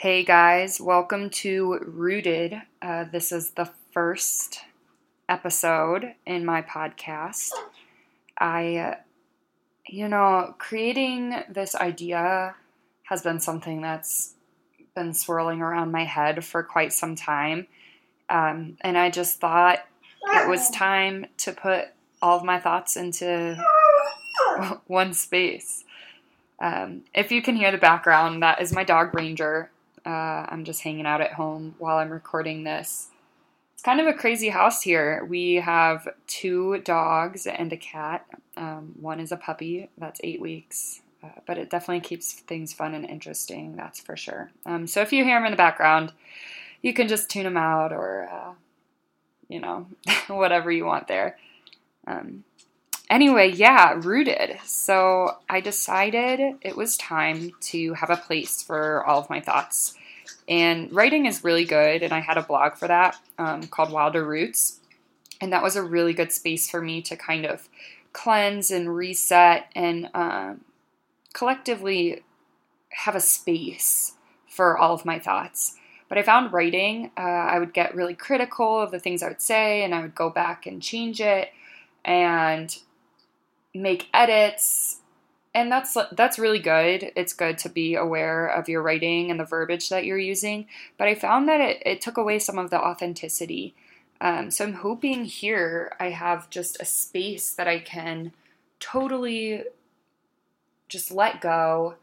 Hey guys, welcome to Rooted. Uh, this is the first episode in my podcast. I, you know, creating this idea has been something that's been swirling around my head for quite some time. Um, and I just thought it was time to put all of my thoughts into one space. Um, if you can hear the background, that is my dog Ranger. Uh, I'm just hanging out at home while I'm recording this. It's kind of a crazy house here. We have two dogs and a cat. Um, one is a puppy that's eight weeks, uh, but it definitely keeps things fun and interesting, that's for sure. Um, so if you hear them in the background, you can just tune them out or, uh, you know, whatever you want there. Um, anyway, yeah, rooted. So I decided it was time to have a place for all of my thoughts. And writing is really good, and I had a blog for that um, called Wilder Roots. And that was a really good space for me to kind of cleanse and reset and um, collectively have a space for all of my thoughts. But I found writing, uh, I would get really critical of the things I would say, and I would go back and change it and make edits and that's that's really good. It's good to be aware of your writing and the verbiage that you're using but i found that it, it took away some of the authenticity. Um, so i'm hoping here i have just a space that i can totally just let go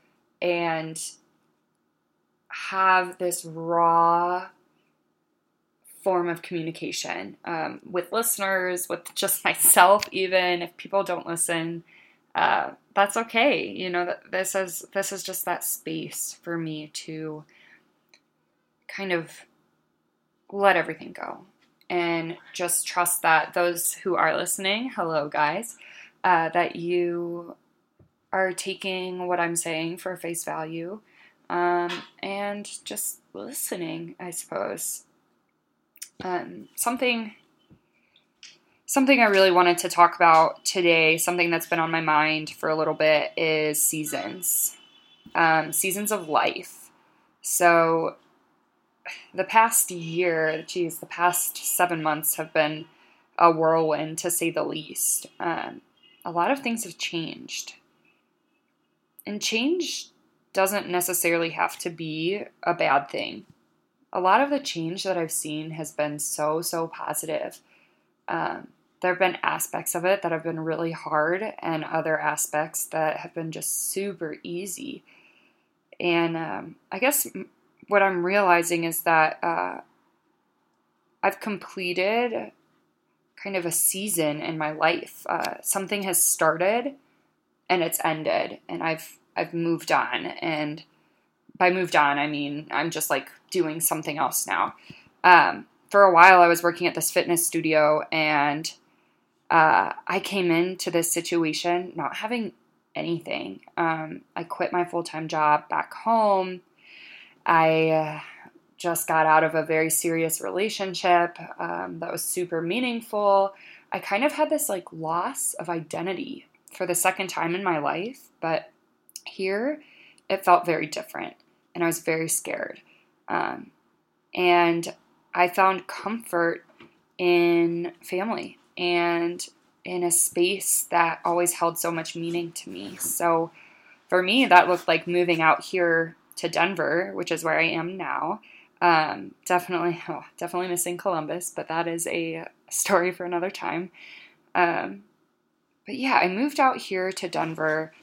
and have this raw form of communication um, with listeners, with just myself, even if people don't listen. Uh, that's okay. You know, this is this is just that space for me to kind of let everything go and just trust that those who are listening, hello guys, uh, that you are taking what I'm saying for face value um, and just listening, I suppose. Um, something something I really wanted to talk about today, something that's been on my mind for a little bit, is seasons, um, seasons of life. So, the past year, geez, the past seven months have been a whirlwind to say the least. Um, a lot of things have changed. And change doesn't necessarily have to be a bad thing a lot of the change that I've seen has been so, so positive. Um, there have been aspects of it that have been really hard, and other aspects that have been just super easy. And um, I guess what I'm realizing is that uh, I've completed kind of a season in my life. Uh, something has started and it's ended, and I've I've moved on. And by moved on, I mean I'm just like doing something else now. Um, for a while, I was working at this fitness studio, and uh, I came into this situation not having anything. Um, I quit my full time job back home. I uh, just got out of a very serious relationship um, that was super meaningful. I kind of had this like loss of identity for the second time in my life, but here it felt very different and I was very scared. Um, and I found comfort in family and in a space that always held so much meaning to me. So for me, that looked like moving out here to Denver, which is where I am now. Um, definitely, oh, definitely missing Columbus, but that is a story for another time. Um, but yeah, I moved out here to Denver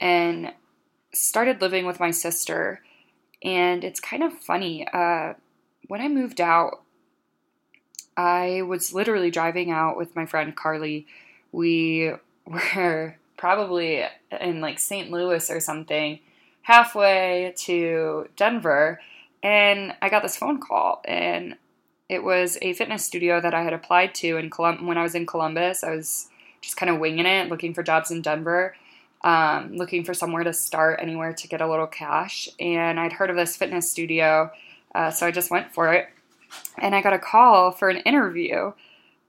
and started living with my sister and it's kind of funny. Uh, when I moved out, I was literally driving out with my friend Carly. We were probably in like St. Louis or something, halfway to Denver, and I got this phone call, and it was a fitness studio that I had applied to in Colum- when I was in Columbus. I was just kind of winging it, looking for jobs in Denver, um, looking for somewhere to start, anywhere to get a little cash. And I'd heard of this fitness studio, uh, so I just went for it. And I got a call for an interview.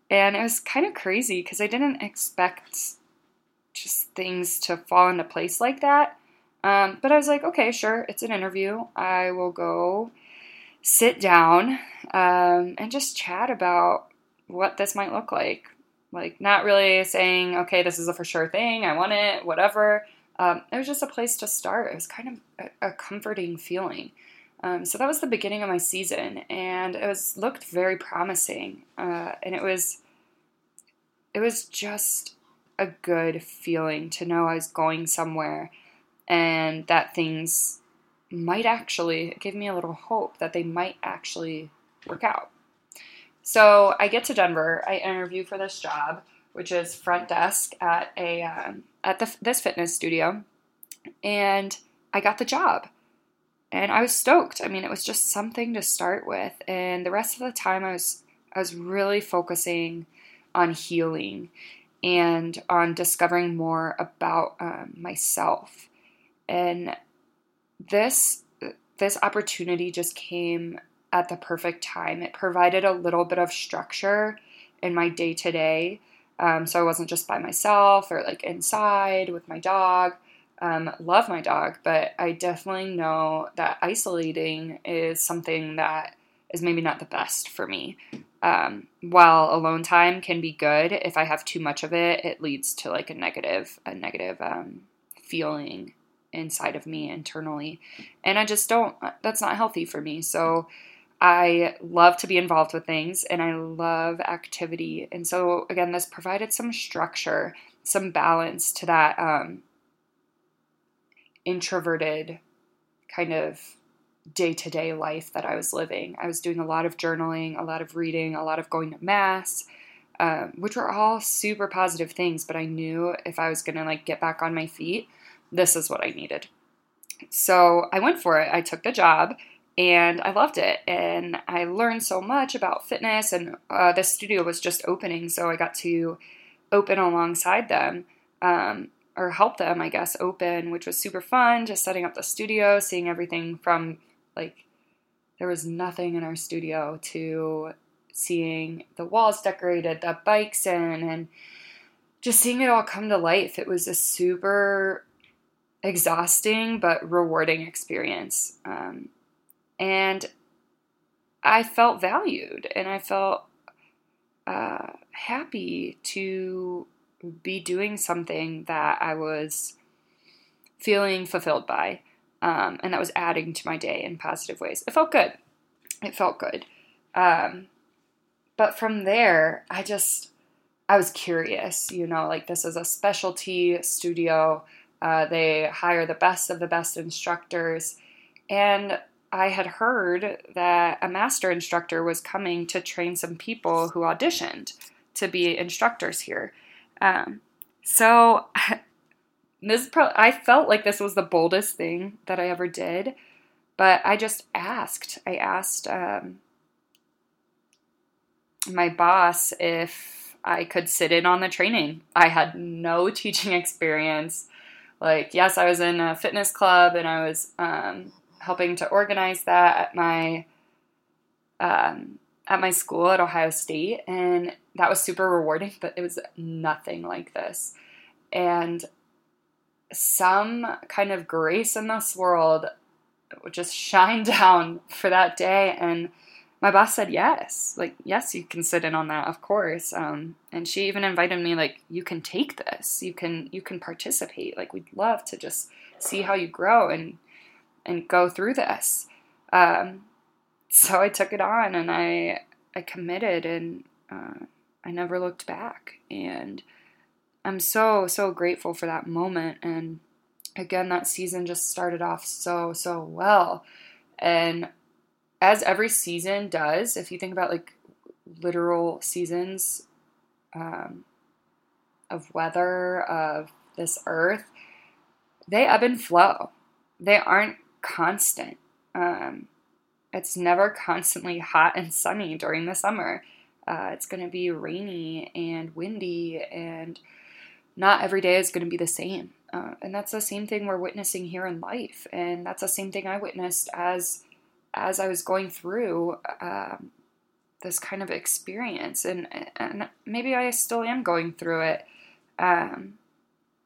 And it was kind of crazy because I didn't expect just things to fall into place like that. Um, but I was like, okay, sure, it's an interview. I will go sit down um, and just chat about what this might look like. Like, not really saying, okay, this is a for sure thing, I want it, whatever. Um, it was just a place to start. It was kind of a, comforting feeling. Um, so that was the beginning of my season, and it was looked very promising. Uh, and it was, it was just a good feeling to know I was going somewhere, and that things might actually give me a little hope that they might actually work out. So I get to Denver. I interview for this job, which is front desk at a um, at the, this fitness studio, and I got the job, and I was stoked. I mean, it was just something to start with, and the rest of the time I was I was really focusing on healing and on discovering more about um, myself, and this this opportunity just came at the perfect time. It provided a little bit of structure in my day to day. So I wasn't just by myself or like inside with my dog. Um, love my dog, but I definitely know that isolating is something that is maybe not the best for me. Um, while alone time can be good, if I have too much of it, it leads to like a negative, a negative um, feeling inside of me internally, and I just don't. That's not healthy for me. So I love to be involved with things and I love activity. And so, again, this provided some structure, some balance to that um, introverted kind of day to day life that I was living. I was doing a lot of journaling, a lot of reading, a lot of going to mass. Um, which were all super positive things, but I knew if I was gonna like get back on my feet, this is what I needed. So I went for it. I took the job and I loved it. And I learned so much about fitness, and uh, the studio was just opening, so I got to open alongside them. Um, or help them, I guess, open, which was super fun. Just setting up the studio, seeing everything from like there was nothing in our studio to seeing the walls decorated, the bikes in, and just seeing it all come to life. It was a super exhausting but rewarding experience. Um, and I felt valued and I felt uh, happy to be doing something that I was feeling fulfilled by um, and that was adding to my day in positive ways. It felt good. It felt good. Um, but from there, I just, I was curious, you know, like this is a specialty studio. Uh, they hire the best of the best instructors. And I had heard that a master instructor was coming to train some people who auditioned to be instructors here. Um, so this pro- I felt like this was the boldest thing that I ever did, but I just asked. I asked um, my boss if I could sit in on the training. I had no teaching experience. Like, yes, I was in a fitness club and I was um, helping to organize that at my um, at my school at Ohio State, and that was super rewarding. But it was nothing like this, and some kind of grace in this world just shined down for that day and my boss said yes. Like yes you can sit in on that of course. Um, and she even invited me like you can take this. You can you can participate. Like we'd love to just see how you grow and and go through this. Um, so I took it on and I I committed and uh, I never looked back. And I'm so so grateful for that moment. And again, that season just started off so so well. And as every season does, if you think about like literal seasons um, of weather of this earth, they ebb and flow. They aren't constant. Um, it's never constantly hot and sunny during the summer. Uh, it's going to be rainy and windy, and not every day is going to be the same. Uh, and that's the same thing we're witnessing here in life, and that's the same thing I witnessed as as I was going through um, this kind of experience, and and maybe I still am going through it, um,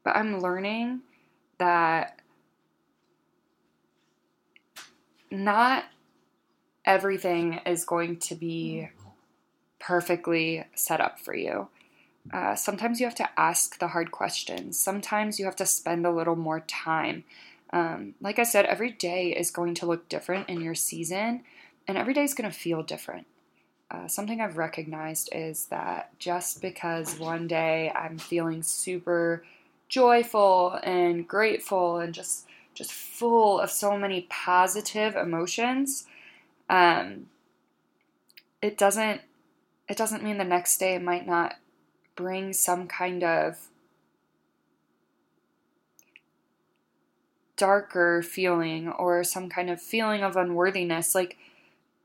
but I'm learning that not everything is going to be perfectly set up for you. Uh, sometimes you have to ask the hard questions. Sometimes you have to spend a little more time. Um, like I said, every day is going to look different in your season, and every day is going to feel different. Uh, something I've recognized is that just because one day I'm feeling super joyful and grateful and just just full of so many positive emotions, um, it doesn't it doesn't mean the next day might not bring some kind of darker feeling or some kind of feeling of unworthiness. Like,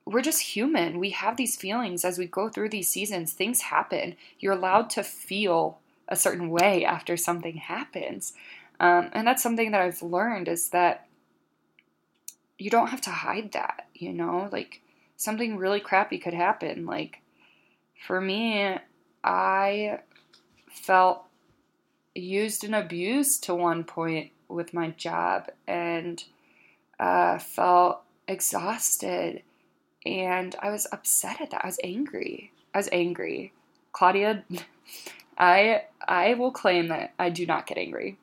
we're just human. We have these feelings as we go through these seasons. Things happen. You're allowed to feel a certain way after something happens. Um, and that's something that I've learned is that you don't have to hide that, you know? Like, something really crappy could happen. Like, for me, I felt used and abused to one point with my job and uh, felt exhausted and I was upset at that. I was angry. I was angry. Claudia, I I will claim that I do not get angry.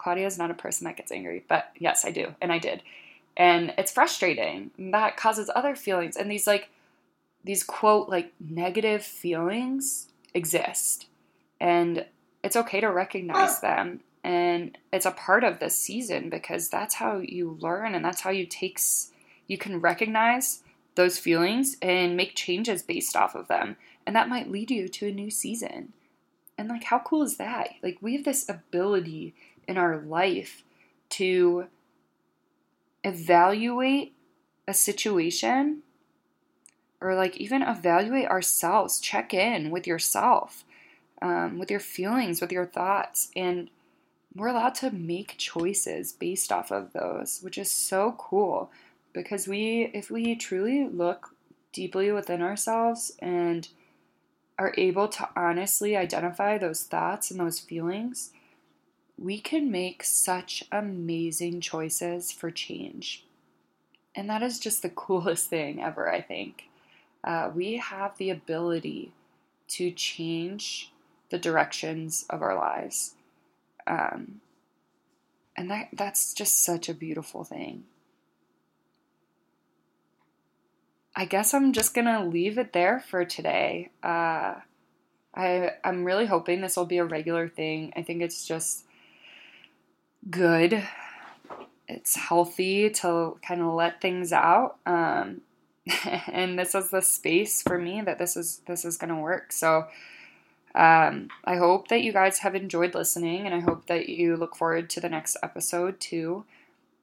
Claudia is not a person that gets angry, but yes, I do, and I did, and it's frustrating. And That causes other feelings, and these like these quote like negative feelings exist, and it's okay to recognize ah. them and it's a part of this season because that's how you learn and that's how you takes you can recognize those feelings and make changes based off of them and that might lead you to a new season. And like how cool is that? Like we have this ability in our life to evaluate a situation or like even evaluate ourselves check in with yourself um, with your feelings with your thoughts and we're allowed to make choices based off of those, which is so cool because we, if we truly look deeply within ourselves and are able to honestly identify those thoughts and those feelings, we can make such amazing choices for change. And that is just the coolest thing ever, I think. Uh, we have the ability to change the directions of our lives. Um, and that that's just such a beautiful thing. I guess I'm just gonna leave it there for today. Uh, I I'm really hoping this will be a regular thing. I think it's just good. It's healthy to kind of let things out. Um, and this is the space for me that this is this is gonna work. So um, I hope that you guys have enjoyed listening, and I hope that you look forward to the next episode too.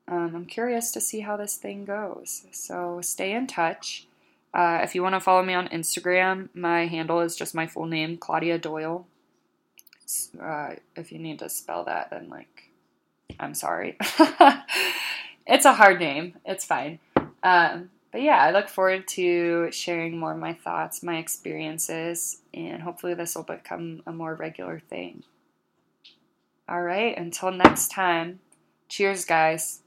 Um, I'm curious to see how this thing goes. So stay in touch. Uh, if you want to follow me on Instagram, my handle is just my full name, Claudia Doyle. Uh, if you need to spell that, then like, I'm sorry. it's a hard name. It's fine. Um, but yeah, I look forward to sharing more of my thoughts, my experiences, and hopefully this will become a more regular thing. All right, until next time, cheers, guys.